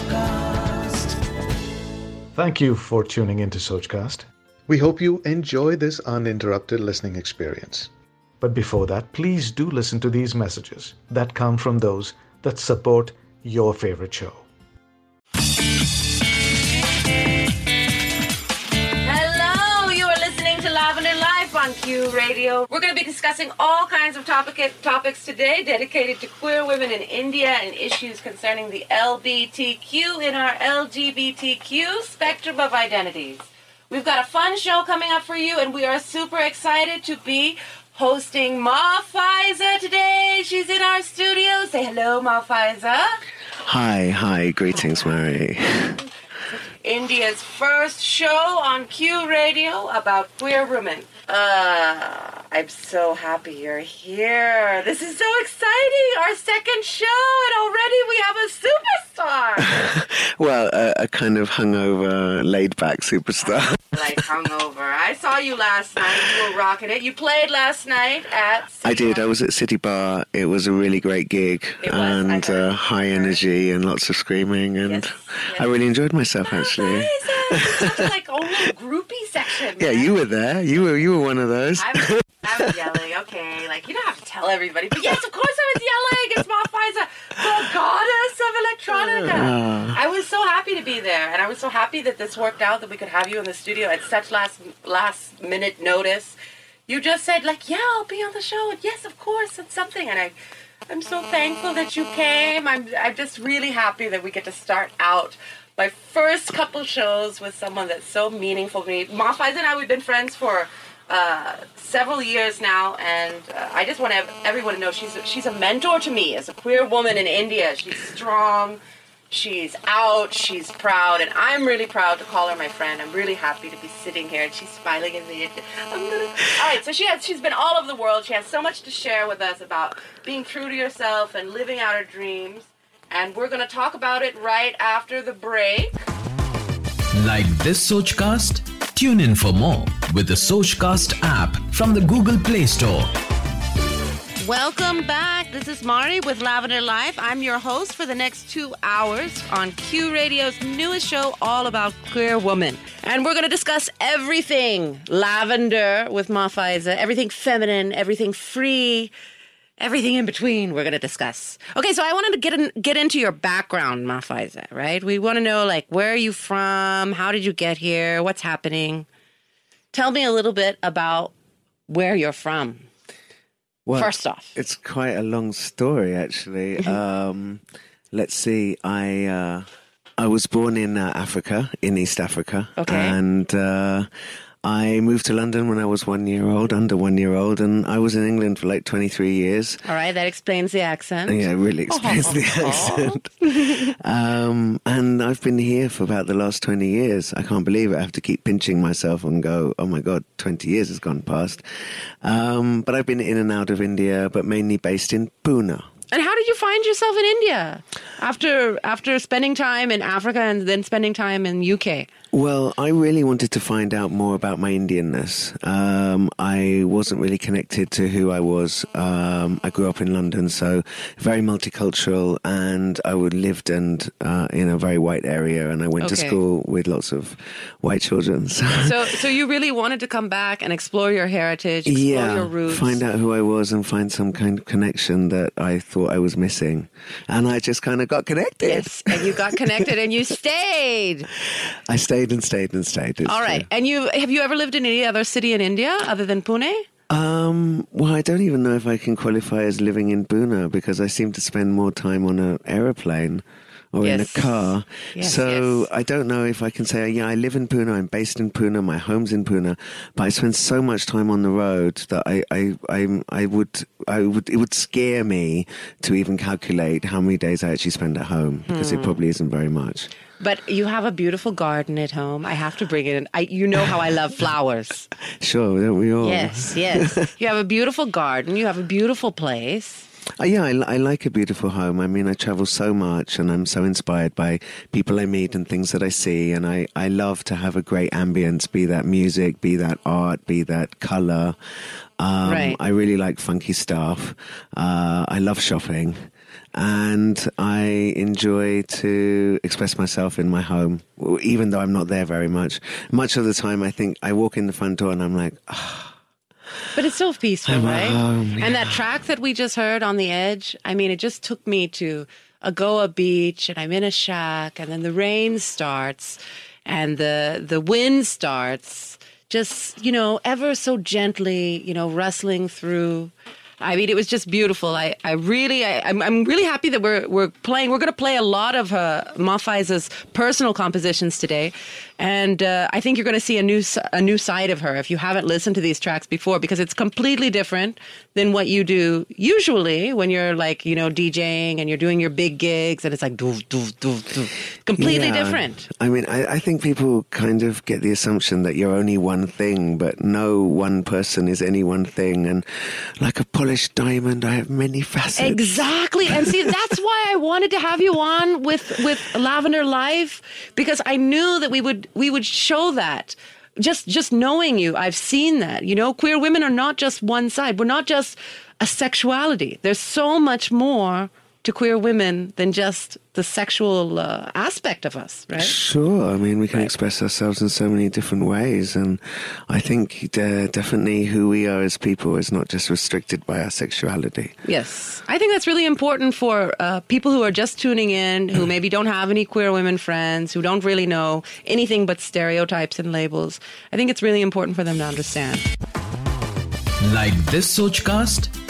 Sochcast. Thank you for tuning into Sochcast. We hope you enjoy this uninterrupted listening experience. But before that, please do listen to these messages that come from those that support your favorite show. Radio. We're going to be discussing all kinds of topic topics today dedicated to queer women in India and issues concerning the LBTQ in our LGBTQ spectrum of identities. We've got a fun show coming up for you, and we are super excited to be hosting Ma Faiza today. She's in our studio. Say hello, Ma Faiza. Hi, hi, greetings, Mary. India's first show on Q Radio about queer women. Uh, I'm so happy you're here. This is so exciting. Our second show, and already we have a superstar. Well, a, a kind of hungover, laid back superstar. like hungover. I saw you last night. You were rocking it. You played last night at. I did. I was at City Bar. It was a really great gig was, and uh, high energy and lots of screaming, and Yes, yes. I really enjoyed myself actually. Amazing. Such a, like only groupie section. Yeah, you were there. You were you were one of those. I'm, I'm yelling. Okay, like you don't have to tell everybody, but yes, of course I was yelling. It's Ma Faiza, the goddess of electronica. Ah. I was so happy to be there, and I was so happy that this worked out. That we could have you in the studio at such last last minute notice. You just said like, yeah, I'll be on the show, and yes, of course, it's something, and I. I'm so thankful that you came. I'm, I'm just really happy that we get to start out my first couple shows with someone that's so meaningful to me. Ma Faiza and I, we've been friends for uh, several years now, and uh, I just want to have everyone to know she's she's a mentor to me as a queer woman in India. She's strong, she's out, she's proud, and I'm really proud to call her my friend. I'm really happy to be sitting here, and she's smiling at me. All right, so she has she's been all over the world. She has so much to share with us about being true to yourself and living out her dreams. And we're gonna talk about it right after the break. Like this Sochcast? Tune in for more with the Sochcast app from the Google Play Store. Welcome back. This is Mari with Lavender Life. I'm your host for the next two hours on Q Radio's newest show, all about queer women. And we're going to discuss everything lavender with Ma Faiza, everything feminine, everything free, everything in between. We're going to discuss. Okay, so I wanted to get in, get into your background, Ma Faiza. Right? We want to know like where are you from? How did you get here? What's happening? Tell me a little bit about where you're from. Well, First off. it's quite a long story actually. um, let's see. I uh, I was born in uh, Africa, in East Africa, Okay. and uh, I moved to London when I was one year old, under one year old, and I was in England for like twenty three years. All right, that explains the accent. Yeah, it really explains the accent. um, and I've been here for about the last 20 years. I can't believe it. I have to keep pinching myself and go, oh my God, 20 years has gone past. Um, but I've been in and out of India, but mainly based in Pune. And how did you find yourself in India after after spending time in Africa and then spending time in UK? Well, I really wanted to find out more about my Indianness. Um, I wasn't really connected to who I was. Um, I grew up in London, so very multicultural, and I would lived and uh, in a very white area, and I went to school with lots of white children. So, So so you really wanted to come back and explore your heritage, explore yeah, your roots. find out who I was and find some kind of connection that I thought I was missing, and I just kind of got connected. Yes, and you got connected and you stayed. I stayed and stayed and stayed. it's All right. true. And you have you ever lived in any other city in India other than Pune? Um, well, I don't even know if I can qualify as living in Pune because I seem to spend more time on an aeroplane or in a car. Yes, so yes. I don't know if I can say, yeah, I live in Pune, I'm based in Pune, my home's in Pune, but I spend so much time on the road that I, I, I, I would, I would, it would scare me to even calculate how many days I actually spend at home because Hmm. it probably isn't very much. But you have a beautiful garden at home. I have to bring it in. I, you know how I love flowers. Sure, don't we all? Yes, yes. You have a beautiful garden. You have a beautiful place. Uh, yeah, I, I like a beautiful home. I mean, I travel so much and I'm so inspired by people I meet and things that I see. And I, I love to have a great ambience, be that music, be that art, be that color. Um, Right. I really like funky stuff. Uh, I love shopping. And I enjoy to express myself in my home, even though I'm not there very much. Much of the time, I think I walk in the front door and I'm like, oh, But it's so peaceful, I'm right? home, And that track that we just heard on the edge, I mean, it just took me to Agoa Beach and I'm in a shack and then the rain starts and the the wind starts just, you know, ever so gently, you know, rustling through I mean, it was just beautiful. I, I really, I, I'm, I'm really happy that we're, we're playing. We're going to play a lot of uh, personal compositions today, and uh, I think you're going to see a new, a new side of her if you haven't listened to these tracks before, because it's completely different than what you do usually when you're like, you know, DJing and you're doing your big gigs, and it's like doof, doof, doof, doof. completely Yeah. different. I mean, I, I think people kind of get the assumption that you're only one thing, but no one person is any one thing. And like a polished diamond, I have many facets. Exactly. And see, that's why I wanted to have you on with with Lavender Life because I knew that we would we would show that. Just just knowing you, I've seen that. You know, queer women are not just one side. We're not just a sexuality. There's so much more to queer women than just the sexual uh, aspect of us, right? Sure. I mean, we can express ourselves in so many different ways. And I think uh, definitely who we are as people is not just restricted by our sexuality. Yes. I think that's really important for uh, people who are just tuning in, who maybe don't have any queer women friends, who don't really know anything but stereotypes and labels. I think it's really important for them to understand. Like this Sochcast?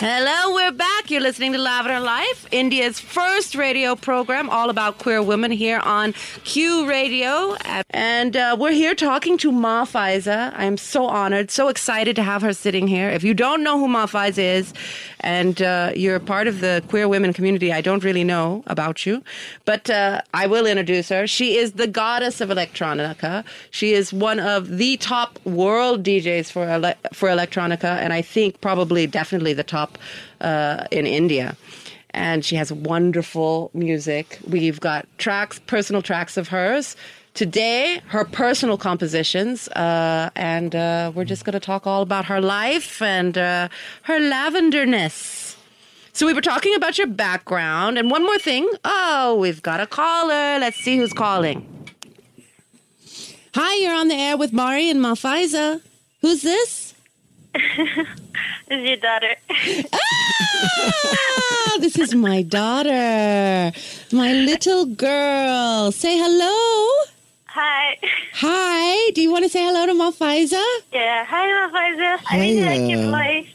Hello, we're back. You're listening to Lavender Life, India's first radio program all about queer women here on Q Radio. And uh, we're here talking to Ma Faiza. I'm so honored, so excited to have her sitting here. If you don't know who Ma Faiza is and uh, you're part of the queer women community, I don't really know about you, but uh, I will introduce her. She is the goddess of electronica. She is one of the top world DJs for, ele- for electronica, and I think probably definitely the top uh, in India. And she has wonderful music. We've got tracks, personal tracks of hers. Today, her personal compositions, uh, and uh, we're just going to talk all about her life and uh, her lavenderness. So we were talking about your background, and one more thing. Oh, we've got a caller. Let's see who's calling. Hi, you're on the air with Mari and Ma Faiza. Who's this? This is your daughter. Ah, this is my daughter, my little girl. Say hello. Hi. Hi. Do you want to say hello to Ma Faiza? Yeah. Hi, Ma Faiza. I really like your Hiya. voice.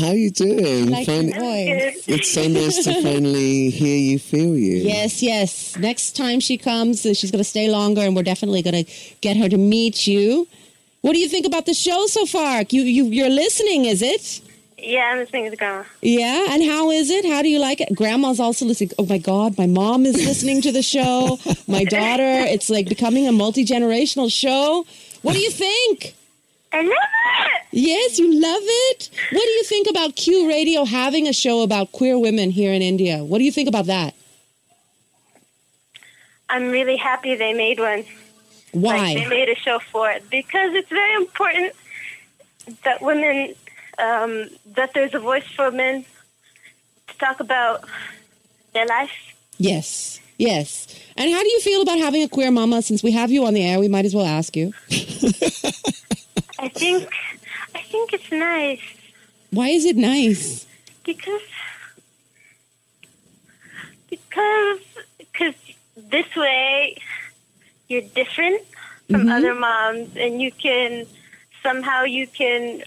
How you doing? Like Fin- your voice. It's so nice to finally hear you, feel you. Yes, yes. Next time she comes, uh, she's going to stay longer, and we're definitely going to get her to meet you. What do you think about the show so far? You, you, you're listening, is it? Yeah, I'm listening to Grandma. Yeah, and how is it? How do you like it? Grandma's also listening. Oh my God, my mom is listening to the show. My daughter. It's like becoming a multi generational show. What do you think? I love it. Yes, you love it. What do you think about Q Radio having a show about queer women here in India? What do you think about that? I'm really happy they made one. Like, they Why? made a show for it because it's very important that women, um, that there's a voice for men to talk about their life. Yes, yes. And how do you feel about having a queer mama? Since we have you on the air, we might as well ask you. I think, I think it's nice Why is it nice? because, because, because this way you're different from Mm-hmm. other moms, and you can somehow you can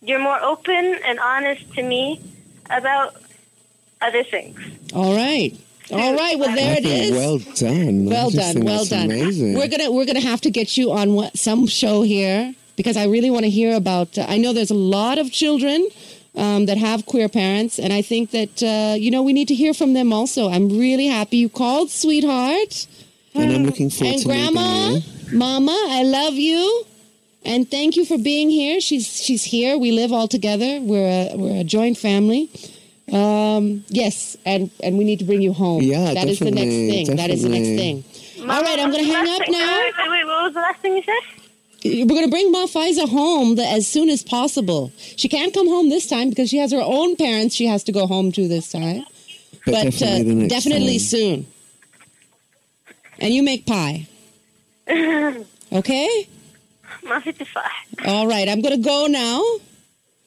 you're more open and honest to me about other things. All right. All right. Well, there I it think well done. I Well just done, think well that's done. Amazing. We're gonna we're gonna have to get you on what, some show here because I really want to hear about. Uh, I know there's a lot of children um, that have queer parents, and I think that uh, you know we need to hear from them also. I'm really happy you called, sweetheart, and I'm looking forward and to meeting Grandma. Mama. I love you, and thank you for being here. She's she's here. We live all together. We're a, we're a joint family. Um, yes, and and we need to bring you home. Yeah, that is the next definitely, thing. That is the next definitely. thing. All right, I'm going to hang up now. Wait, wait, wait, what was the last thing you said? we're going to bring Ma Faiza home the, as soon as possible. She can't come home this time because she has her own parents she has to go home to this time. But But, definitely uh, definitely time. soon. And you make pie. okay? All right, I'm going to go now.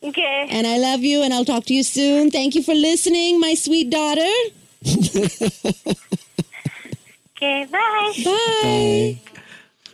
Okay. And I love you, and I'll talk to you soon. Thank you for listening, my sweet daughter. okay, bye. Bye. bye.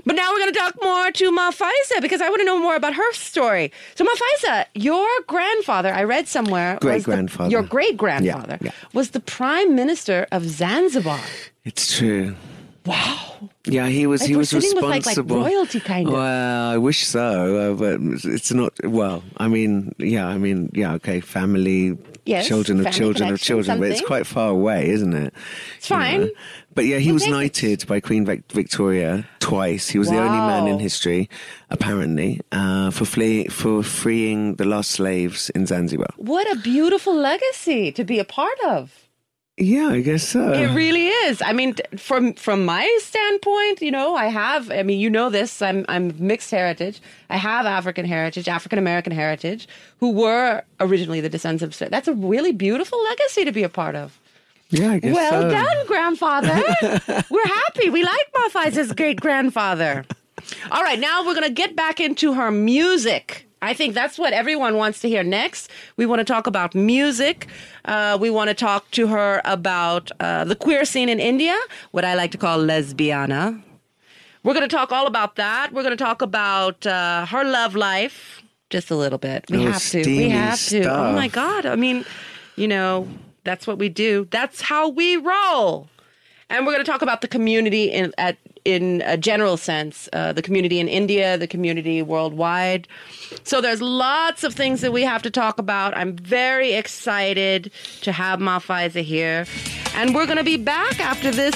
But now we're going to talk more to Ma Faiza because I want to know more about her story. So, Ma Faiza, your grandfather, I read somewhere, great grandfather, your great grandfather yeah, yeah. was the prime minister of Zanzibar. It's true. Wow. Yeah, he was. Like he was with, like- like responsible. royalty, kind of. Well, I wish so, uh, but it's not. Well, I mean, yeah, I mean, yeah, okay, family, Yes, children of children of children, but it's quite far away, isn't it? It's You know? fine. But yeah, he was knighted by Queen Victoria twice. He was the only man in history, apparently, uh, for flee- for freeing the last slaves in Zanzibar. What a beautiful legacy to be a part of. Yeah, I guess so. It really is. I mean, from from my standpoint, you know, I have. I mean, you know this. I'm I'm mixed heritage. I have African heritage, African American heritage, who were originally the descendants of. That's a really beautiful legacy to be a part of. yeah, I guess Well so. done, grandfather. we're happy. We like Ma Faiza's great grandfather. All right, now we're going to get back into her music. I think that's what everyone wants to hear next. We want to talk about music. Uh, we want to talk to her about uh, the queer scene in India, what I like to call lesbiana. We're going to talk all about that. We're going to talk about uh, her love life just a little bit. We Oh, have to. We have to. Oh my. God. I mean, you know, that's what we do. That's how we roll. And we're going to talk about the community in at in a general sense, uh, the community in India, the community worldwide. So there's lots of things that we have to talk about. I'm very excited to have Ma Faiza here, and we're going to be back after this.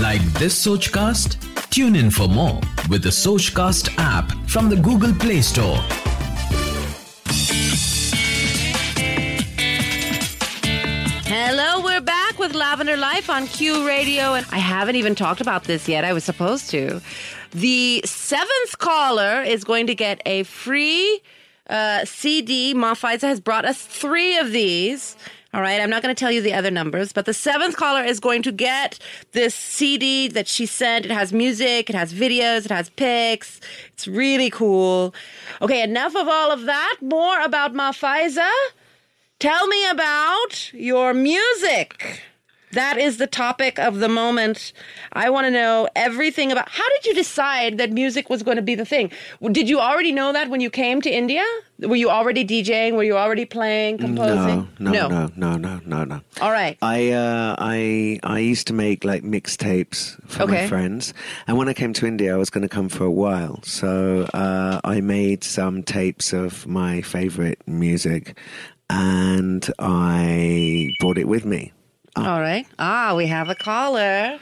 Like this Sochcast? Tune in for more with the Sochcast app from the Google Play Store. Hello, we're back Lavender Life on Q Radio, and I haven't even talked about this yet. I was supposed to. The seventh caller is going to get a free uh, CD. Ma Faiza has brought us three of these. All right, I'm not going to tell you the other numbers, but the seventh caller is going to get this CD that she sent. It has music, it has videos, it has pics. It's really cool. Okay, enough of all of that. More about Ma Faiza. Tell me about your music. That is the topic of the moment. I want to know everything about how did you decide that music was going to be the thing? Did you already know that when you came to India? Were you already DJing? Were you already playing, composing? No, no, no, no, no, no, no. All right. I uh, I I used to make like mixtapes for Okay. my friends, and when I came to India, I was going to come for a while. So uh, I made some tapes of my favorite music, and I brought it with me. Ah. All right. Ah, we have a caller.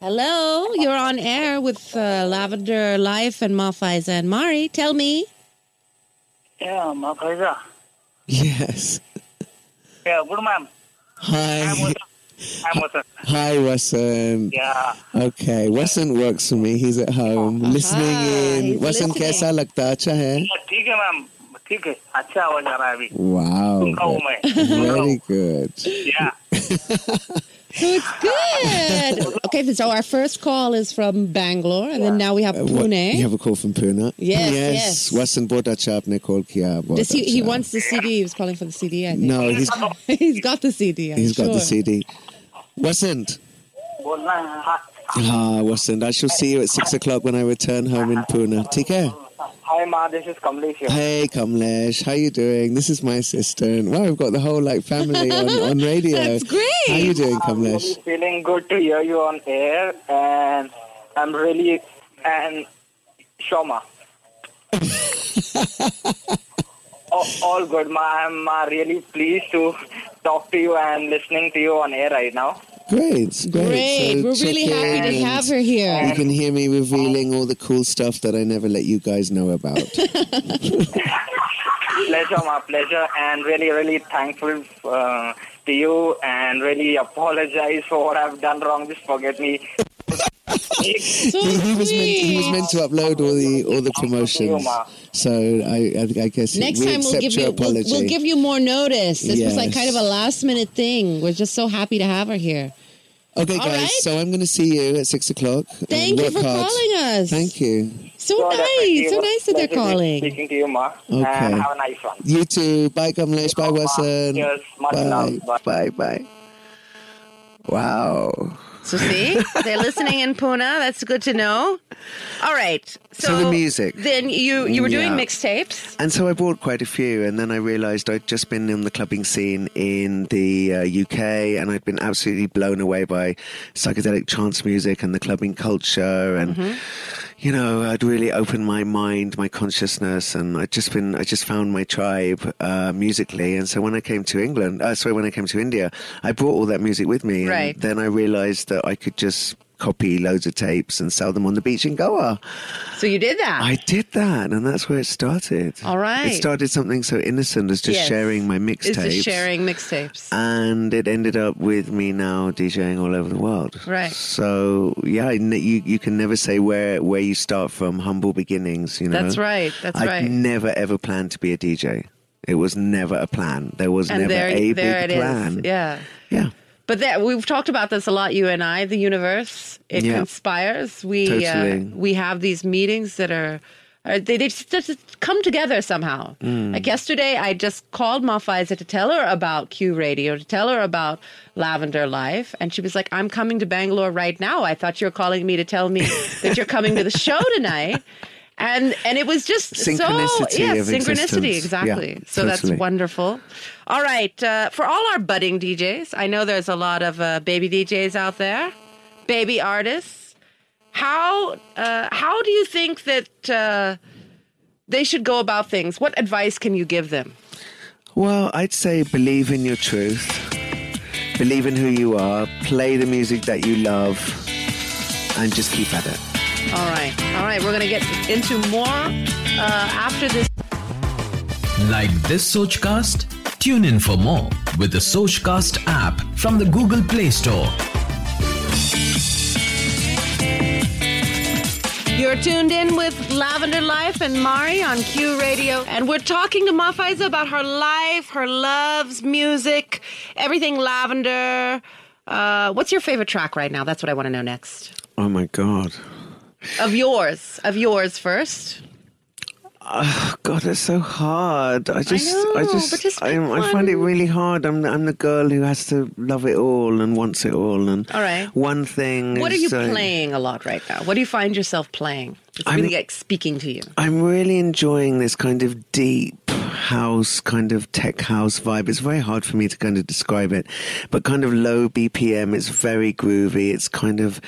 Hello, you're on air with uh, Lavender Life and Ma Faiza and Mari. Tell me. Yeah, Ma Faiza. Yes. Yeah, good ma'am. Hi. I'm I'm Wesson. Hi, Wesson. Yeah. Okay, Wesson works for me. He's at home, listening in. He's Wesson, listening. कैसा लगता? अच्छा ma'am. ठीक है अच्छा आवाज आ रहा है अभी Wow. सुन रहा हूँ मैं सुन रहा Very हूँ good. Yeah. So it's good. okay, so our first call is from Bangalore, and then now we have Uh, what- Pune. You have a call from Pune? Yes, yes. yes. Wasan बहुत अच्छा आपने call किया. बहुत Does he, he अच्छा. wants the CD. He was calling for the CD, I think. No, he's he's got the CD. I'm he's got the sure. CD. Wasn't. बोलना है हाँ Ah, wasn't. I shall see you at six o'clock when I return home in Pune. Take care. Hi Ma, this is Kamlesh here. Hey, Kamlesh, how you doing? This is my assistant. Wow, we've got the whole like family on, on radio. That's great. How you doing, I'm really Kamlesh? feeling good to hear you on air and I'm really and Shoma. all, all good, Ma. I'm uh, really pleased to talk to you and listening to you on air right now. Great, great. Great. So We're really happy to have her here. You can hear me revealing all the cool stuff that I never let you guys know about. Pleasure, my pleasure, and really, really thankful uh, to you, and really apologize for what I've done wrong. Just forget me. So he, he was meant, he was meant to upload all the all the promotions. So I, I, I guess Next we time we'll give you we'll, we'll give you more notice. This was like kind of a last minute thing. We're just so happy to have her here. okay, All guys. right. So I'm going to see you at six o'clock. and Thank you for hard. calling us. Thank you. So So definitely nice. So nice that they're calling. Speaking to you, Ma. Okay. And have a nice one. You too. Bye, Kamlesh. Bye, Bye. Wasan. Cheers. Much Bye. love. Bye. Bye. Bye. Wow. So see, they're listening in Pune. That's good to know. All right. So, So the music. Then you you were doing Yeah. mixtapes. And so I bought quite a few, and then I realised I'd just been in the clubbing scene in the uh, UK, and I'd been absolutely blown away by psychedelic trance music and the clubbing culture, and Mm-hmm. You know, I'd really opened my mind, my consciousness, and I'd just been, I just found my tribe uh, musically. And so when I came to England, uh, sorry, when I came to India, I brought all that music with me, and then I realised that I could just copy loads of tapes and sell them on the beach in Goa. So you did that. I did that, and that's where it started. All right. It started something so innocent as just Yes. sharing my mixtapes. just sharing mixtapes. And it ended up with me now DJing all over the world. Right. So yeah, you you can never say where where you start from humble beginnings. You know. That's right. That's right. I never ever planned to be a DJ. It was never a plan. There was and never there, a there big it is. plan. Yeah. Yeah. But there, we've talked about this a lot, you and I. The universe it Yeah. conspires. We Totally. uh, we have these meetings that are. are they, they just, just come together somehow. Mm. Like yesterday, I just called Ma Faiza to tell her about Q Radio, to tell her about Lavender Life, and she was like, "I'm coming to Bangalore right now. I thought you were calling me to tell me that you're coming to the show tonight." And and it was just so Synchronicity yeah, of synchronicity existence. exactly. Yeah, so that's wonderful. All right, uh, for all our budding DJs, I know there's a lot of uh, baby DJs out there, baby artists. How uh, how do you think that uh, they should go about things? What advice can you give them? Well, I'd say believe in your truth, believe in who you are, play the music that you love, and just keep at it. All right, all right, we're gonna get into more uh, after this. Like this Sochcast? Tune in for more with the Sochcast app from the Google Play Store. You're tuned in with Lavender Life and Mari on Q Radio, and we're talking to Ma Faiza about her life, her loves, music, everything lavender. Uh, what's your favorite track right now? That's what I want to know next. Oh my God. Of yours, of yours first. Oh, God, it's so hard. I just, know, just, but just I, I find it really hard. I'm, I'm the girl who has to love it all and wants it all. And All right. one thing. What are is, you uh, playing a lot right now? What do you find yourself playing? It's I'm- really like speaking to you. I'm really enjoying this kind of deep house, kind of tech house vibe. It's very hard for me to kind of describe it, but kind of low BPM. It's very groovy. It's kind of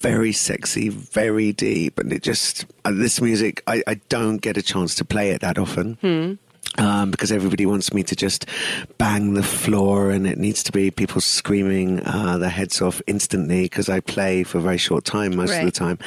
very sexy, very deep, and it just uh, this music. I, I don't get a chance to play it that often. Um, because everybody wants me to just bang the floor and it needs to be people screaming uh, their heads off instantly because I play for a very short time most of the time.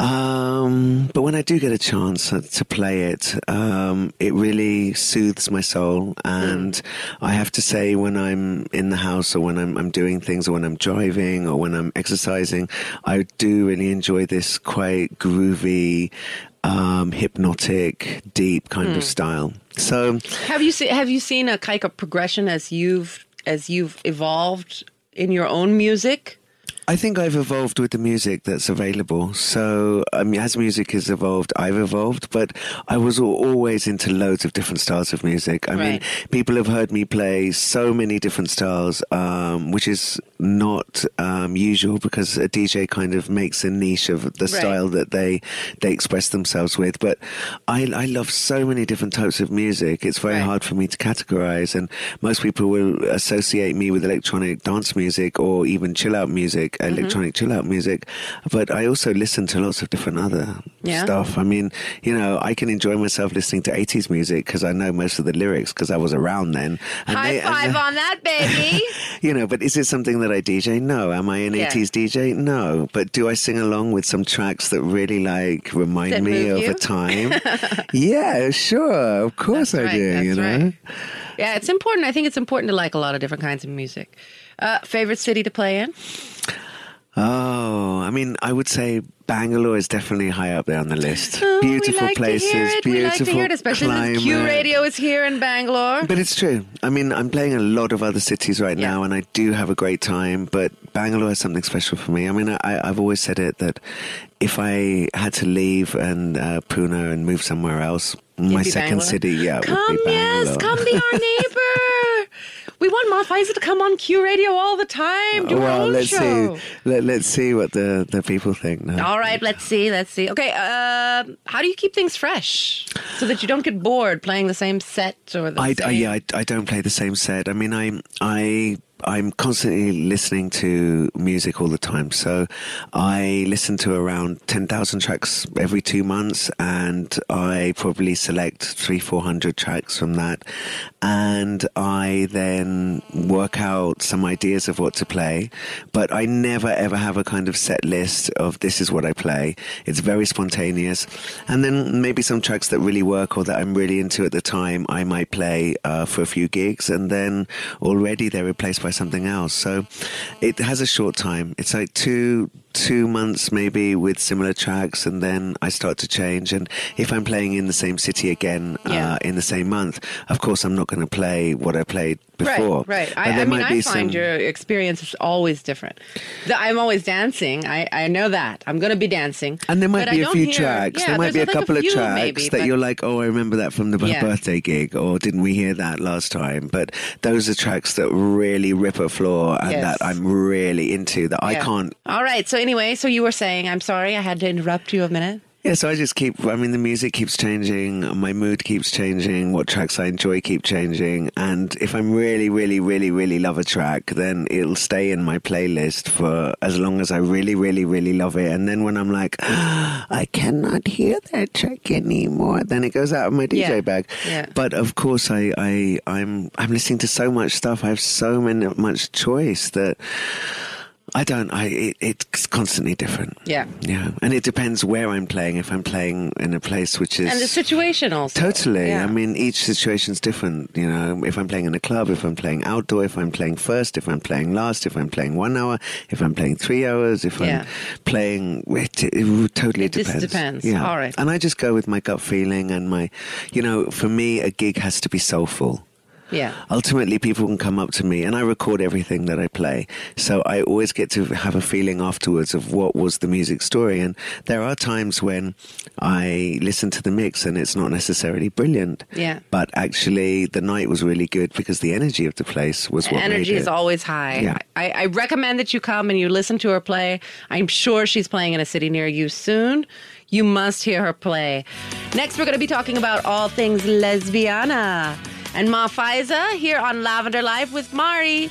Um, but when I do get a chance to play it, um, it really soothes my soul. And I have to say, when I'm in the house or when I'm, I'm doing things or when I'm driving or when I'm exercising, I do really enjoy this quite groovy, um, hypnotic, deep kind of style. So, Have you seen Have you seen a kind of progression as you've as you've evolved in your own music? I think I've evolved with the music that's available. So, I mean, as music has evolved, I've evolved, but I was always into loads of different styles of music. I mean, people have heard me play so many different styles, um, which is not um, usual because a DJ kind of makes a niche of the Right. style that they they express themselves with. But I, I love so many different types of music. It's very Right. hard for me to categorize, and most people will associate me with electronic dance music or even chill out music, Mm-hmm. electronic chill out music. But I also listen to lots of different other Yeah. stuff. I mean, you know, I can enjoy myself listening to 80s music because I know most of the lyrics because I was around then. And High they- and five on that, baby. you know, but is it something that I DJ? No. Am I an Yeah. 80s DJ? No. But do I sing along with some tracks that really like remind That me of you? a time? yeah, sure. Of course That's I right, do, that's you know? right. Yeah, it's important. I think it's important to like a lot of different kinds of music. Uh, favorite city to play in? Oh, I mean, I would say Bangalore is definitely high up there on the list. Oh, beautiful we like places, to hear it. beautiful we like to hear it, especially climate. since Q Radio is here in Bangalore. But it's true. I mean, I'm playing a lot of other cities right Yeah. now, and I do have a great time. But Bangalore is something special for me. I mean, I, I've always said it that if I had to leave and uh, Pune and move somewhere else, my second Bangalore? city, yeah, Come, would be yes, Bangalore. come be our neighbor. We want Ma Faiza to come on Q Radio all the time. Do our well, let's show. see. Let, let's see what the, the people think now. All right, let's see. Let's see. Okay, uh, how do you keep things fresh so that you don't get bored playing the same set or the I, same? I, yeah, I, I don't play the same set. I mean, I, I, I'm constantly listening to music all the time. So I listen to around 10,000 tracks every two months and I probably select three, 400 tracks from that. And I then work out some ideas of what to play. But I never ever have a kind of set list of this is what I play. It's very spontaneous. And then maybe some tracks that really work or that I'm really into at the time, I might play uh, for a few gigs and then already they're replaced by something else. So it has a short time. It's like two two months maybe with similar tracks and then I start to change and if I'm playing in the same city again Yeah. uh, in the same month of course I'm not going to play what I played before Right, right. But I, I mean, might I find some- your experience is always different. I'm always dancing. I, I know that. I'm going to be dancing. And there might be I a few hear- tracks. Yeah, there might be a like couple of few tracks maybe, that but- you're like, oh, I remember that from the Yeah. birthday gig, or didn't we hear that last time? But those are tracks that really rip a floor and Yes. that I'm really into that I can't. All right. So anyway, so you were saying, I'm sorry, I had to interrupt you a minute. Yeah, so I just keep, I mean, the music keeps changing, my mood keeps changing, what tracks I enjoy keep changing. And if I'm really, really, really, really love a track, then it'll stay in my playlist for as long as I really, really, really love it. And then when I'm like, I cannot hear that track anymore, then it goes out of my DJ Yeah. bag. Yeah. But of course, I, I, I'm, I'm listening to so much stuff. I have so many, much choice that I don't, I, it, it's constantly different. Yeah. Yeah, and it depends where I'm playing. If I'm playing in a place which is And the situation also. totally, Yeah. I mean, each situation's different. You know, if I'm playing in a club, if I'm playing outdoor, if I'm playing first, if I'm playing last, if I'm playing one hour, if I'm playing three hours, if Yeah. I'm playing, it, it totally It just depends. depends. Yeah, All right. And I just go with my gut feeling and my, you know, for me, a gig has to be soulful Yeah. ultimately people can come up to me and I record everything that I play. So I always get to have a feeling afterwards of what was the music story. And there are times when I listen to the mix and it's not necessarily brilliant. Yeah. But actually the night was really good because the energy of the place was what Energy is always high. Yeah. I, I recommend that you come and you listen to her play. I'm sure she's playing in a city near you soon. You must hear her play. Next, we're going to be talking about all things lesbiana. And Ma Faiza here on Lavender Life with Mari.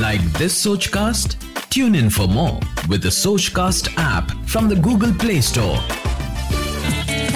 Like this Sochcast? Tune in for more with the Sochcast app from the Google Play Store.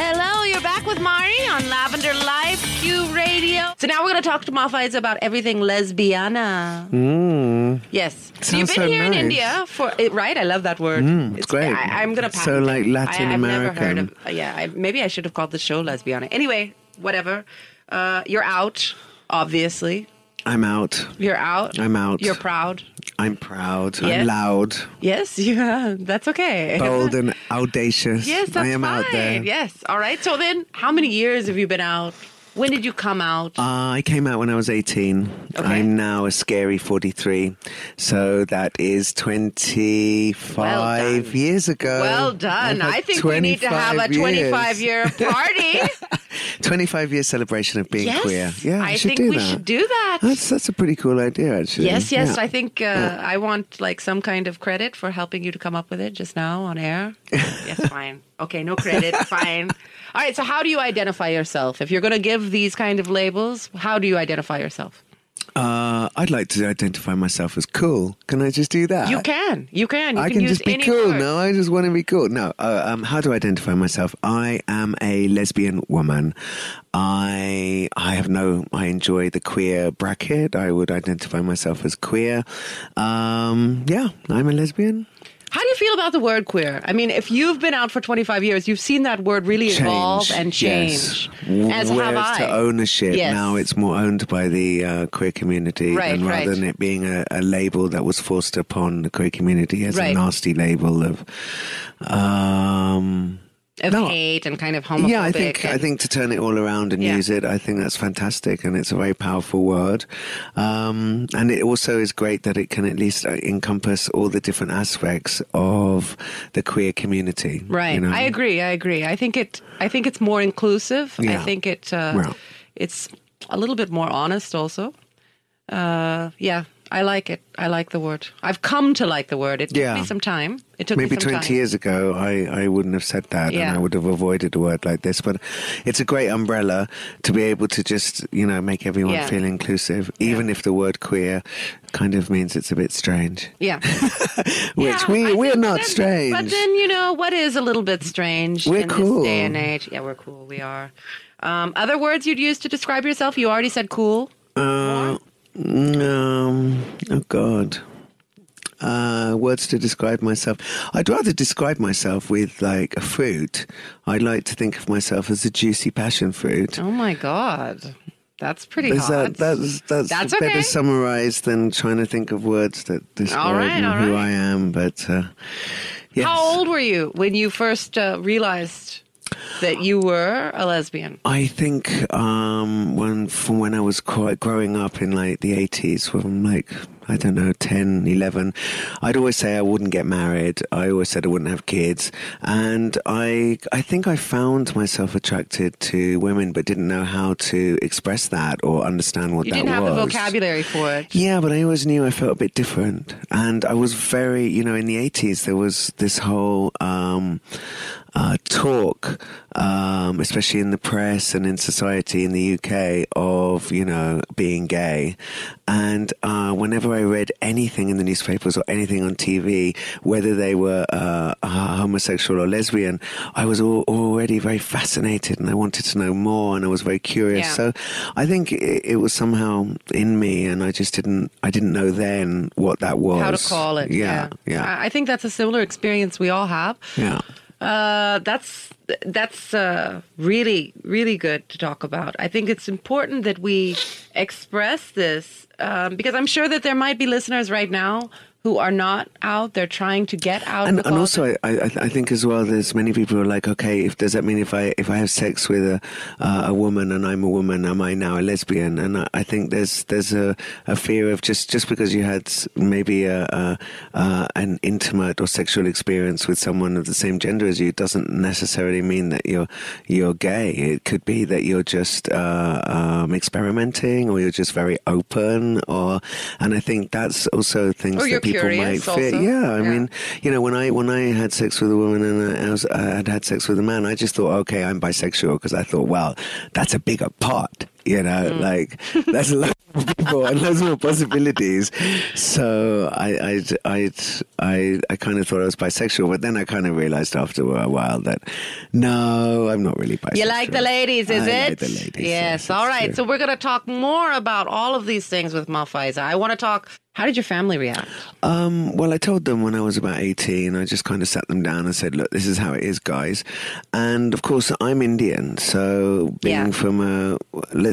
Hello, you're back with Mari on Lavender Life Q Radio. So now we're going to talk to Ma Faiza about everything lesbiana. Mm. Yes. So Sounds you've been so here in. India for it, right? I love that word. Mm, it's great. I, am gonna So, patent like, it. Latin I, I've never heard American. of. Yeah, I, maybe I should have called the show lesbiana. Anyway, whatever. Uh, you're out. Obviously, I'm out. you're out. I'm out. You're proud. I'm proud. Yes. I'm loud, Yes, yeah, that's okay. bold, and audacious. yes, that's I am fine. out there. Yes, all right. So then, how many years have you been out? When did you come out? Uh, I came out when I was 18. Okay. I'm now a scary 43. So that is 25 Well years ago. well done. I think we need to have a 25 25 years. year party. 25 year celebration of being yes, queer. Yeah, I think we that. should do that. That's, that's a pretty cool idea, actually. Yes, yes. Yeah. I think uh, I want like some kind of credit for helping you to come up with it just now on air. yes, fine. Okay, no credit. fine. All right. So, how do you identify yourself? If you're going to give these kind of labels, how do you identify yourself? Uh, I'd like to identify myself as cool. Can I just do that? You can. You can. You I can, can use just be any cool. word. No, I just want to be cool. No, uh, um, how do I identify myself? I am a lesbian woman. I I have no. I enjoy the queer bracket. I would identify myself as queer. Um, yeah, I'm a lesbian. How do you feel about the word queer? I mean, if you've been out for 25 years, you've seen that word really evolve and change. Yes. As Whereas have I. to ownership, Yes. now it's more owned by the uh, queer community, Right, and rather right. than it being a, a label that was forced upon the queer community as Right. a nasty label of. Um, of No. hate and kind of homophobic. yeah, I think I think to turn it all around and Yeah. use it, I think that's fantastic, and it's a very powerful word. Um, and it also is great that it can at least uh, encompass all the different aspects of the queer community. Right. you know? I agree. I agree. I think it. I think it's more inclusive. I think it. Uh, Yeah. It's a little bit more honest, also. Uh, yeah, I like it. I like the word. I've come to like the word. It took Yeah. me some time. It took Maybe me some 20 time. years ago, I, I wouldn't have said that Yeah. and I would have avoided a word like this. But it's a great umbrella to be able to just, you know, make everyone Yeah. feel inclusive, even if the word queer kind of means it's a bit strange. Yeah. Which we, I we're not that- strange. But then you know what is a little bit strange We're in cool. this day and age. Yeah, we're cool. We are. Um, other words you'd use to describe yourself? You already said cool. Uh, um, oh God. Uh, words to describe myself. I'd rather describe myself with like a fruit. I'd like to think of myself as a juicy passion fruit. Oh my god, that's pretty Is hot. that that's that's, That's better summarized than trying to think of words that describe right, who right. I am? But uh, yes. How old were you when you first uh, realized that you were a lesbian? I think um, when from when I was quite growing up in like the 80s, from like I don't know 10, 11, I'd always say I wouldn't get married. I always said I wouldn't have kids, and I I think I found myself attracted to women, but didn't know how to express that or understand what You that didn't have was. the vocabulary for it. Yeah, but I always knew I felt a bit different. And I was very, you know, in the 80s, there was this whole um, uh, talk, um, especially in the press and in society in the UK, of, you know, being gay. And uh, whenever I read anything in the newspapers or anything on TV, whether they were uh, homosexual or lesbian, I was al- already very fascinated and I wanted to know more and I was very curious. Yeah. So I think it, it was somehow in me, and I just didn't. I didn't know then what that was. How to call it? Yeah, yeah, I I think that's a similar experience we all have. yeah. Uh, that's that's uh, really really good to talk about. I think it's important that we express this um, because I'm sure that there might be listeners right now who are not out. They're trying to get out. And, and also, I, I, think as well, there's many people who are like, okay, if does that mean if I if I have sex with a uh, a woman and I'm a woman, am I now a lesbian? And I, I think there's there's a, a fear of just just because you had maybe a, a uh, an intimate or sexual experience with someone of the same gender as you doesn't necessarily mean that you're you're gay. It could be that you're just uh, um, experimenting, or you're just very open, or and I think that's also things that people curious might fear. also. Yeah, I Yeah. mean, you know, when I when I had sex with a woman and I, was, I had had sex with a man, I just thought, okay, I'm bisexual because I thought, well, that's a bigger pot. You know, Mm. like that's a lot of people and loads more possibilities. So I I I I, I kind of thought I was bisexual, but then I kind of realized after a while that no, I'm not really bisexual. You like the ladies, is I it? like the ladies. Yes. yes, all right. true. So we're going to talk more about all of these things with Ma Faiza. I want to talk. How did your family react? Um, well, I told them when I was about 18, I just kind of sat them down and said, look, this is how it is, guys. And of course, I'm Indian. So being Yeah. from a,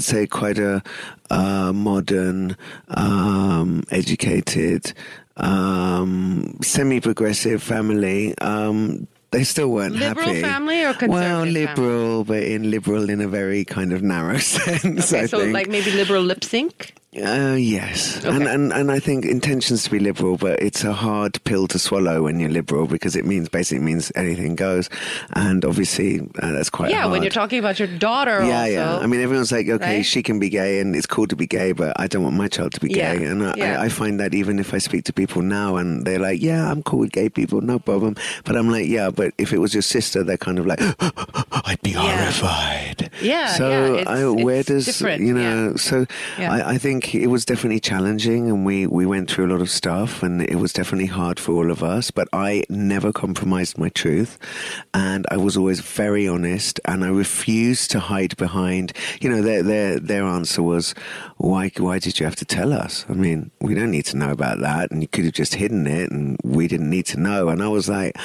let's say, quite a uh, modern, um, educated, um, semi progressive family, um, they still weren't Liberal happy. family or Well, conservative liberal, but in liberal in a very kind of narrow sense. Okay, I so like maybe liberal lip sync. Uh, yes, and, Okay. and and I think intentions to be liberal, but it's a hard pill to swallow when you're liberal because it means basically means anything goes, and obviously uh, that's quite Yeah, hard. when you're talking about your daughter. Yeah, also. yeah. I mean, everyone's like, okay, right? she can be gay, and it's cool to be gay, but I don't want my child to be Yeah, gay. And I, yeah. I, I find that even if I speak to people now, and they're like, yeah, I'm cool with gay people, no problem. But I'm like, yeah, but if it was your sister, they're kind of like, I'd be Yeah. horrified. Yeah, So yeah, it's- I, where it's does different, you know? So. I, I think it was definitely challenging, and we we went through a lot of stuff, and it was definitely hard for all of us. But I never compromised my truth, and I was always very honest, and I refused to hide behind. You know, their their their answer was, "Why why did you have to tell us? I mean, we don't need to know about that, and you could have just hidden it, and we didn't need to know." And I was like,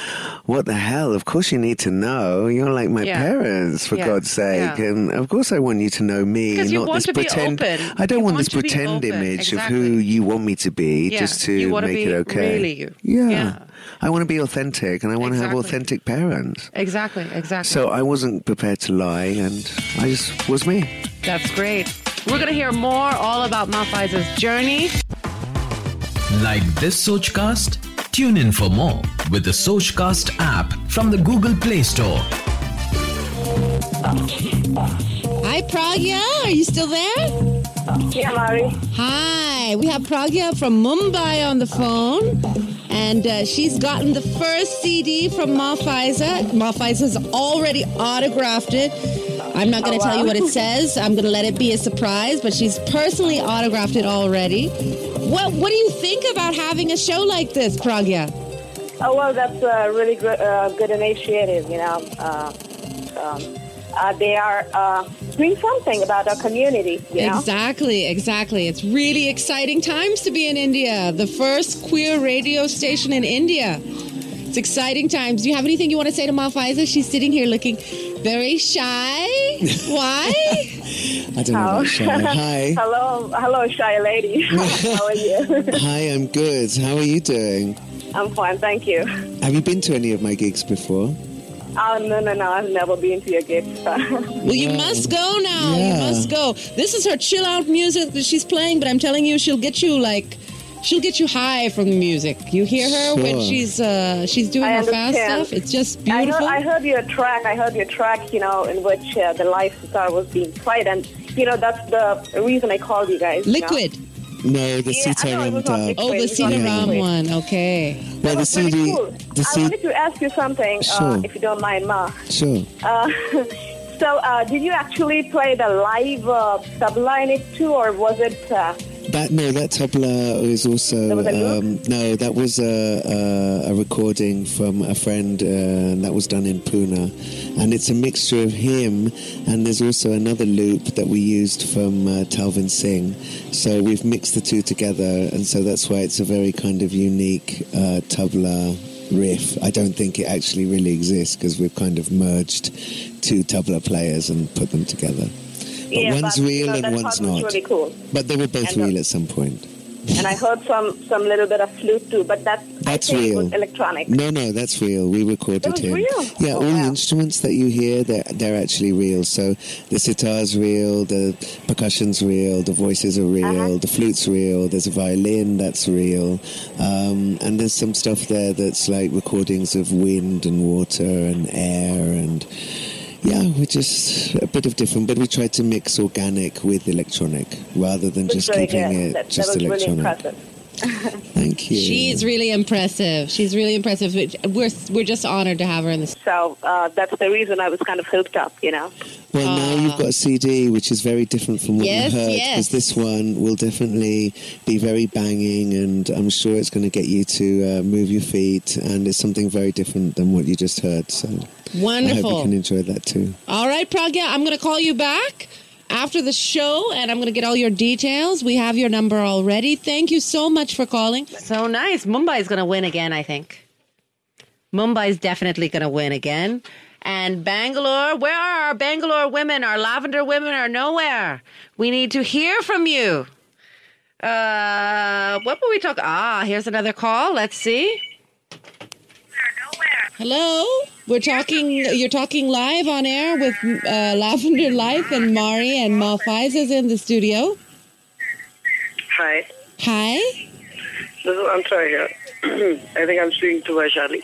"What the hell? Of course you need to know. You're like my Yeah. parents, for Yeah. God's sake, Yeah. and of course I want you to know me, Because and you not want this to be pretend. open. I don't want, want this be pretend open. image Exactly. of who you want me to be, Yeah. just to You make be it okay. really you. Yeah. Yeah. I want to be authentic, and I want to have authentic parents. Exactly, exactly. So I wasn't prepared to lie, and I just was me. That's great. We're going to hear more all about Ma Faiza's journey. Like this Sochcast? Tune in for more with the Sochcast app from the Google Play Store. Hi, Pragya. Are you still there? Yeah, Mari. Hi. We have Pragya from Mumbai on the phone. And uh, she's gotten the first CD from Ma Faiza. Malphisa's already autographed it. I'm not going to Oh, tell you what it says. I'm going to let it be a surprise, but she's personally autographed it already. What What do you think about having a show like this, Pragya? Oh well, that's a really good, uh, good initiative. You know, uh, um, uh, they are uh, doing something about our community. You know, Exactly, exactly. It's really exciting times to be in India. The first queer radio station in India. It's exciting times. Do you have anything you want to say to Ma Faiza? She's sitting here looking very shy. Why? I don't know about shy. Hi. hello, hello, shy lady. How are you? Hi, I'm good. How are you doing? I'm fine, thank you. Have you been to any of my gigs before? Oh no, no, no! I've never been to your gigs. Well, you must go now. You must go. This is her chill out music that she's playing, but I'm telling you, she'll get you like. She'll get you high from the music. You hear her when she's uh, she's doing I her fast stuff. It's just I heard, beautiful. I heard your track. I heard your track. You know, in which uh, the life star was being played, and you know that's the reason I called you guys. you know. Liquid. No, the Yeah, I know it was not Sitaram Liquid. Oh, the It's not Sita Yeah. One. Okay. Well, the was really CD. cool. The I wanted to ask you something, Sure. uh, if you don't mind, Ma. Sure. Uh, so, uh, did you actually play the live uh, tabla in it too, or was it? That no, that tabla is also That was a loop? um, no. That was a, a, a recording from a friend, uh, and that was done in Pune, and it's a mixture of him, and there's also another loop that we used from uh, Talvin Singh. So we've mixed the two together, and so that's why it's a very kind of unique uh, tabla riff. I don't think it actually really exists because we've kind of merged two tabla players and put them together. But yeah, one's but, real you know, and one's not. really cool. But they were both And, uh, real at some point. And I heard some some little bit of flute too, but that That's I real. electronic. No, no, that's real. We recorded was real? Yeah, Oh, all the instruments that you hear, they're, they're actually real. So the sitar's real, the percussion's real, the voices are real, Uh-huh. the flute's real, there's a violin that's real. Um, and there's some stuff there that's like recordings of wind and water and air and yeah, we're just a bit of different, but we tried to mix organic with electronic rather than just keeping it that, just electronic. Thank you. She's really impressive. She's really impressive. We're we're just honored to have her in the So uh, that's the reason I was kind of hooked up, you know. Well, now you've got a CD, which is very different from what Yes, you heard. yes. Because this one will definitely be very banging, and I'm sure it's going to get you to uh, move your feet, and it's something very different than what you just heard. So wonderful. I hope you can enjoy that too. All right, Pragya, I'm going to call you back after the show and I'm going to get all your details. We have your number already. Thank you so much for calling. So nice. Mumbai's going to win again, I think. Mumbai is definitely going to win again. And Bangalore, where are our Bangalore women? Our lavender women are nowhere. We need to hear from you. Uh, what were we talking? Ah, here's another call. Let's see. Hello? We're talking, you're talking live on air with uh, Lavender Life and Mari and Ma Faiza's in the studio. Hi, Hi. this is Antra here. I think I'm speaking to Vaishali.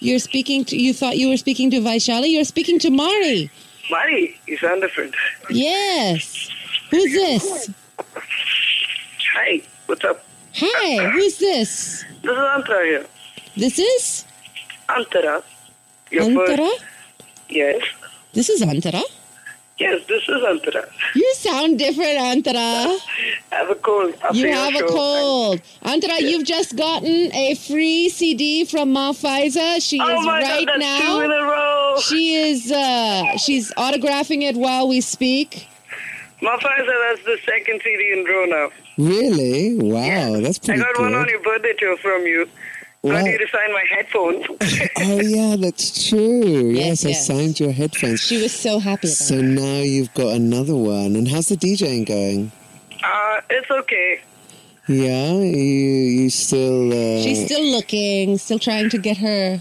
You're speaking to, you thought you were speaking to Vaishali. You're speaking to Mari. Mari, you sound different. Yes. Who's this? Hi, what's up? Hi. Who's this? This is Antra here. This is Antara. Your Antara? first. Yes. This is Antara. Yes, this is Antara. You sound different, Antara. I have a cold. after You have a show. cold. Antara, you've just gotten a free CD from Ma Faiza. She Oh is my right God, that's two in now. a row. She is uh she's autographing it while we speak. Ma Mafaiza, that's the second CD in row now. Really? Wow, that's pretty I pretty got one on good. your birthday tour from you. Wow. Got you to sign my headphones. Oh yeah, that's true. Yes, Yes, I signed your headphones. She was so happy about So it. now you've got another one. And how's the DJing going? uh, it's okay. Yeah, you you still uh, She's still looking, still trying to get her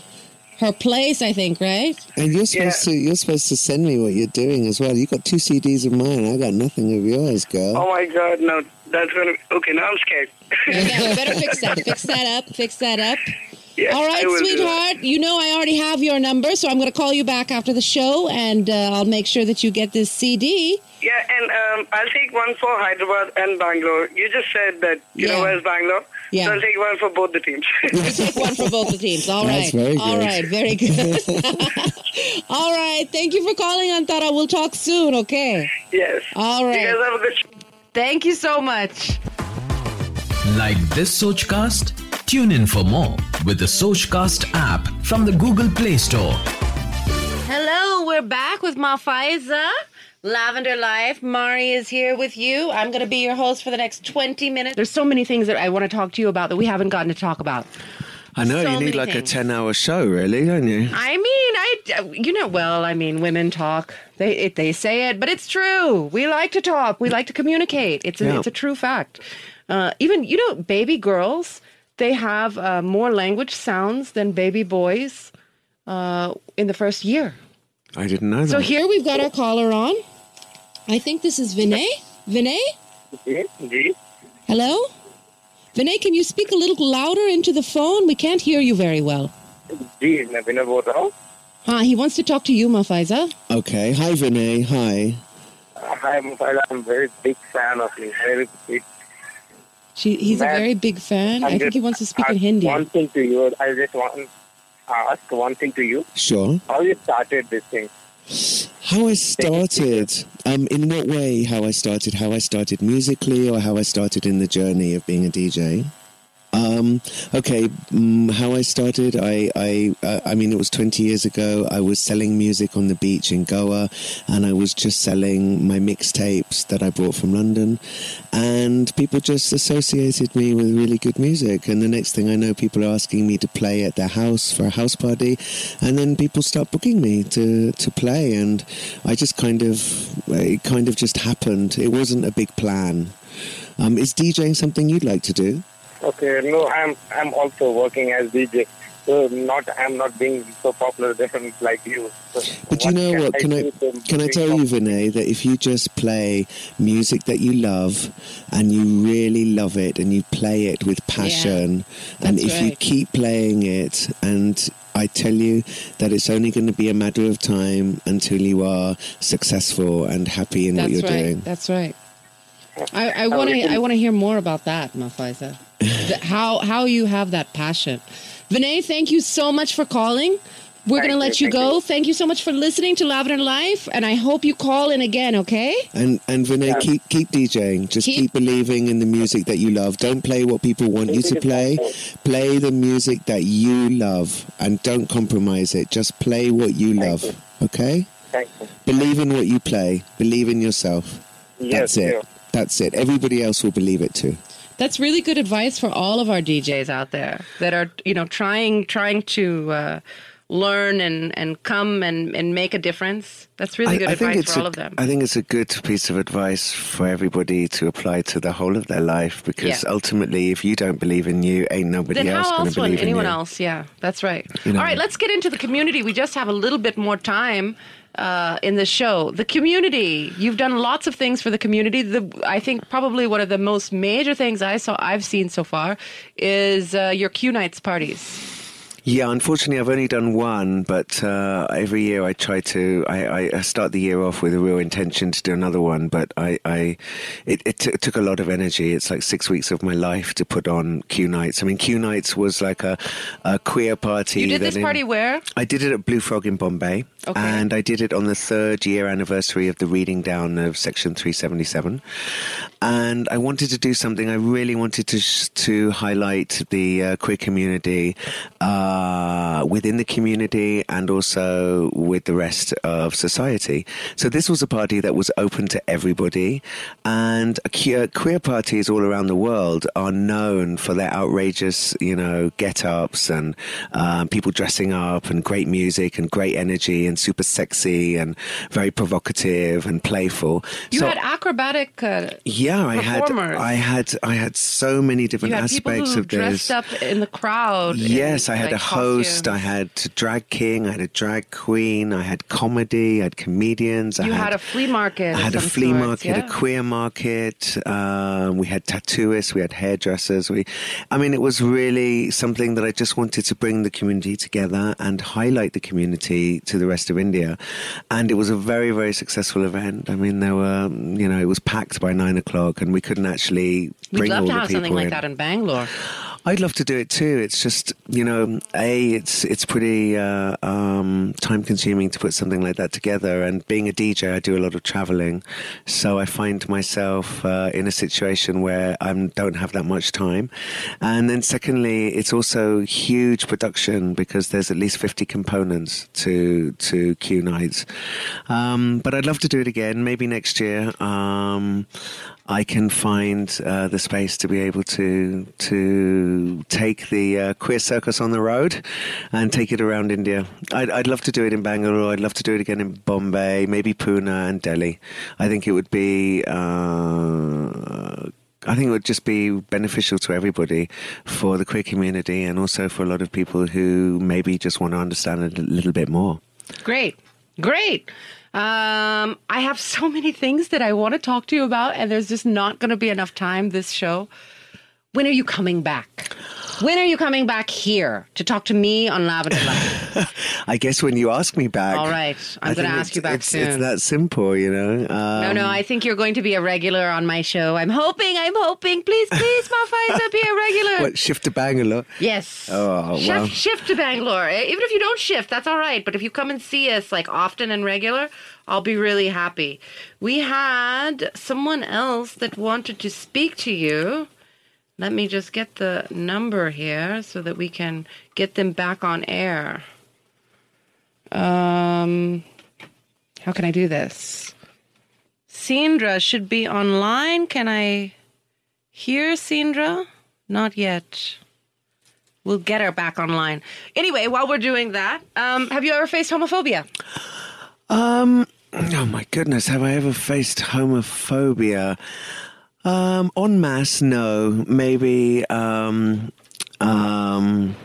her place, I think, right? and you're supposed Yeah. to you're supposed to send me what you're doing as well. You got two CDs of mine. I got nothing of yours, girl. Oh my God, no, that's gonna. Okay, now I'm scared. Okay, we better fix that. Fix that up. Fix that up. yes, All right, I will do that. sweetheart. You know I already have your number, so I'm going to call you back after the show, and uh, I'll make sure that you get this CD. Yeah, and um, I'll take one for Hyderabad and Bangalore. You just said that you Yeah. know where's Bangalore. Yeah. So I'll take one for both the teams. You take one for both the teams. All right. That's very good. right. Very good. All right. Thank you for calling, Antara. We'll talk soon. Okay. yes. All You guys have a good. Thank you so much. Like this Sochcast? Tune in for more with the Sochcast app from the Google Play Store. Hello, we're back with Ma Faiza. Lavender Life. Mari is here with you. I'm going to be your host for the next 20 minutes. There's so many things that I want to talk to you about that we haven't gotten to talk about. I know so you need like things. a ten-hour show, really, don't you? I mean, I, you know, well, I mean, women talk. They it, they say it, but it's true. We like to talk. We like to communicate. It's a, Yeah. it's a true fact. Uh, even you know, baby girls, they have uh, more language sounds than baby boys uh, in the first year. I didn't know that. So here we've got our caller on. I think this is Vinay. Vinay? Ji Hello? Vinay, can you speak a little louder into the phone? We can't hear you very well. जी मैं विनय बोल रहा हूँ Huh, he wants to talk to you, Mafaiza. Okay. Hi, Vinay. Hi. Hi, Mufaila. I'm very big fan of you. Very big. She, he's a very big fan. I I'm think just he wants to speak in Hindi. One thing to you. I just want to ask one thing to you. Sure. How you started this thing? How I started, um, in what way how I started, how I started musically or how I started in the journey of being a DJ? Um, okay, mm, how I started, I, I, uh, I mean, it was 20 years ago. I was selling music on the beach in Goa and I was just selling my mixtapes that I brought from London. And people just associated me with really good music. And the next thing I know, people are asking me to play at their house for a house party. And then people start booking me to, to play. And I just kind of, it kind of just happened. It wasn't a big plan. Um, is DJing something you'd like to do? Okay, no, I'm I'm also working as DJ. So not I'm not being so popular than like you. So But you know what? Can I do to can I be tell you, Vinay, that if you just play music that you love and you really love it and you play it with passion, and That's if you keep playing it, and I tell you that it's only going to be a matter of time until you are successful and happy in what you're right. doing. That's right. I, I want to I want to hear more about that, Ma Faiza. The- how how you have that passion. Vinay, thank you so much for calling. We're going to let you, you thank go. you. Thank you so much for listening to Lavender Life, and I hope you call in again. Okay? And and Vinay, Yeah. keep keep DJing. Just Keep- keep, believing in the music that you love. Don't play what people want you to play. Play the music that you love, and don't compromise it. Just play what you Thank love. you. Okay? Thank you. Believe in what you play. Believe in yourself. Yes, That's it. sure. That's it. Everybody else will believe it too. That's really good advice for all of our DJs out there that are, you know, trying trying to uh, learn and, and come and, and make a difference. That's really good advice for all a, of them. I think it's a good piece of advice for everybody to apply to the whole of their life because Yeah. ultimately, if you don't believe in you, ain't nobody Then else going to believe in anyone you. else? Yeah, that's right. You know. All right, let's get into the community. We just have a little bit more time uh, in the show. The community. You've done lots of things for the community. The I think probably one of the most major things I saw I've seen so far is uh, your Q nights parties. Yeah, unfortunately, I've only done one, but uh, every year I try to. I, I start the year off with a real intention to do another one, but I, I it, it, t- it took a lot of energy. It's like six weeks of my life to put on Q Nights. I mean, Q Nights was like a, a queer party. You did this in- party where? I did it at Blue Frog in Bombay, Okay. and I did it on the third year anniversary of the reading down of Section 377. And I wanted to do something. I really wanted to sh- to highlight the uh, queer community uh, within the community and also with the rest of society. So this was a party that was open to everybody, and queer, queer parties all around the world are known for their outrageous, you know, get-ups and um, people dressing up and great music and great energy and super sexy and very provocative and playful. You so, had acrobatic. Uh, yeah, I had. I had, I had so many different aspects of this. dressed up in the crowd. in, Yes, I had like, a host. I had a drag king. I had a drag queen. I had comedy. I had comedians. I You had a flea market. I had a flea sorts, market, yeah. a queer market. Um, we had tattooists. We had hairdressers. We, I mean, it was really something that I just wanted to bring the community together and highlight the community to the rest of India. And it was a very, very successful event. I mean, there were, you know, it was packed by nine o'clock, and we couldn't actually We'd bring love all to the have something like that in Bangalore. I'd love to do it too. It's just you know, a it's it's pretty uh, um, time consuming to put something like that together. And being a DJ, I do a lot of traveling, so I find myself uh, in a situation where I don't have that much time. And then secondly, it's also huge production because there's at least fifty components to to Q nights. Um, but I'd love to do it again, maybe next year. Um, I can find uh, the space to be able to to take the uh, queer circus on the road and take it around India. I'd, I'd love to do it in Bangalore. I'd love to do it again in Bombay, maybe Pune and Delhi. I think it would be. Uh, I think it would just be beneficial to everybody for the queer community and also for a lot of people who maybe just want to understand it a little bit more. Great. Great. Um, I have so many things that I want to talk to you about, and there's just not going to be enough time this show. When are you coming back? When are you coming back here to talk to me on Lavender Life? I guess when you ask me back. All right. I'm going to ask you back it's, soon. It's that simple, you know. Um, no, no, I think you're going to be a regular on my show. I'm hoping, I'm hoping. Please, please, Ma Faiza, be a regular. What, shift to Bangalore? Yes. Oh, shift, well. shift to Bangalore. Eh, Even if you don't shift, that's all right. But if you come and see us like often and regular, I'll be really happy. We had someone else that wanted to speak to you. Let me just get the number here so that we can get them back on air. Um, how can I do this? Sindra should be online. Can I hear Sindra? Not yet. We'll get her back online. Anyway, while we're doing that, um, have you ever faced homophobia? Um, oh my goodness, have I ever faced homophobia? Um, en masse, no. Maybe, um, um,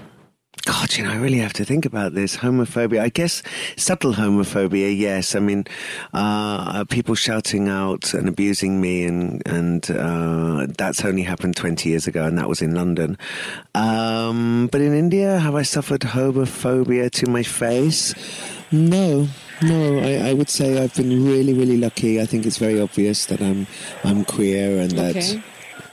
God, you know, I really have to think about this. Homophobia. I guess subtle homophobia, yes. I mean, uh, people shouting out and abusing me, and, and uh, that's only happened 20 years ago, and that was in London. Um, but in India, have I suffered homophobia to my face? No. No, I, I would say I've been really, really lucky. I think it's very obvious that I'm I'm queer and that Okay.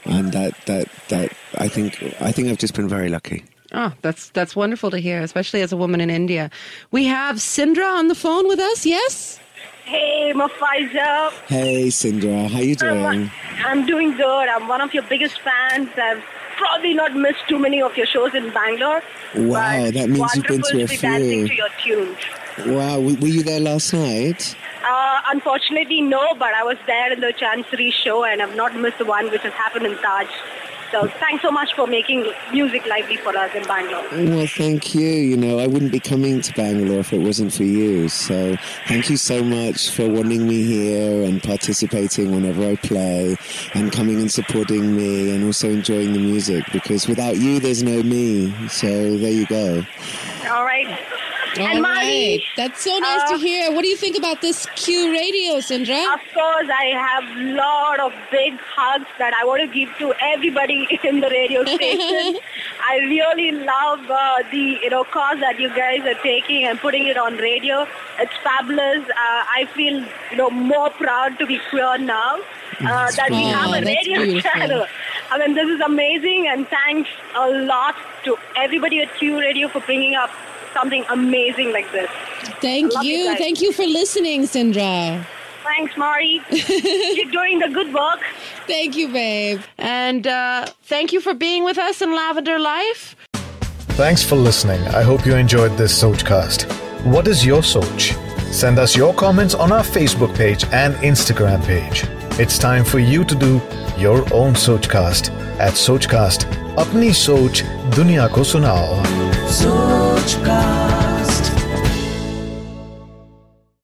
and that, that that I think I think I've just been very lucky. Oh, that's that's wonderful to hear, especially as a woman in India. We have Sindra on the phone with us. Yes. Hey, Ma Faiza. Hey, Sindra, how you doing? I'm doing good. I'm one of your biggest fans. I've probably not missed too many of your shows in Bangalore. Wow, that means you've been wonderful to a few. to your tunes. Wow, were you there last night? Uh, unfortunately, no, but I was there in the Chancery show and I've not missed the one which has happened in Taj. So thanks so much for making music lively for us in Bangalore. Well, thank you. You know, I wouldn't be coming to Bangalore if it wasn't for you. So, thank you so much for wanting me here and participating whenever I play and coming and supporting me and also enjoying the music because without you, there's no me. So, there you go. All right. All and Mari, right. That's so nice to uh, hear. What do you think about this Q radio, Sindra? Of course, I have a lot of big hugs that I want to give to everybody in the radio station. I really love uh, the you know cause that you guys are taking and putting it on radio. It's fabulous. Uh, I feel you know more proud to be queer now uh, that we Oh, have a radio beautiful. channel. I mean, this is amazing, and thanks a lot to everybody at Q Radio for bringing up something amazing like this. Thank you you. Thank you for listening, Sindra. Thanks, Mari. You're doing the good work. Thank you, babe. And uh, thank you for being with us in Lavender Life. Thanks for listening. I hope you enjoyed this Sochcast. What is your Soch? Send us your comments on our Facebook page and Instagram page. It's time for you to do your own Sochcast at Sochcast. अपनी सोच दुनिया को सुनाओ Sochcast.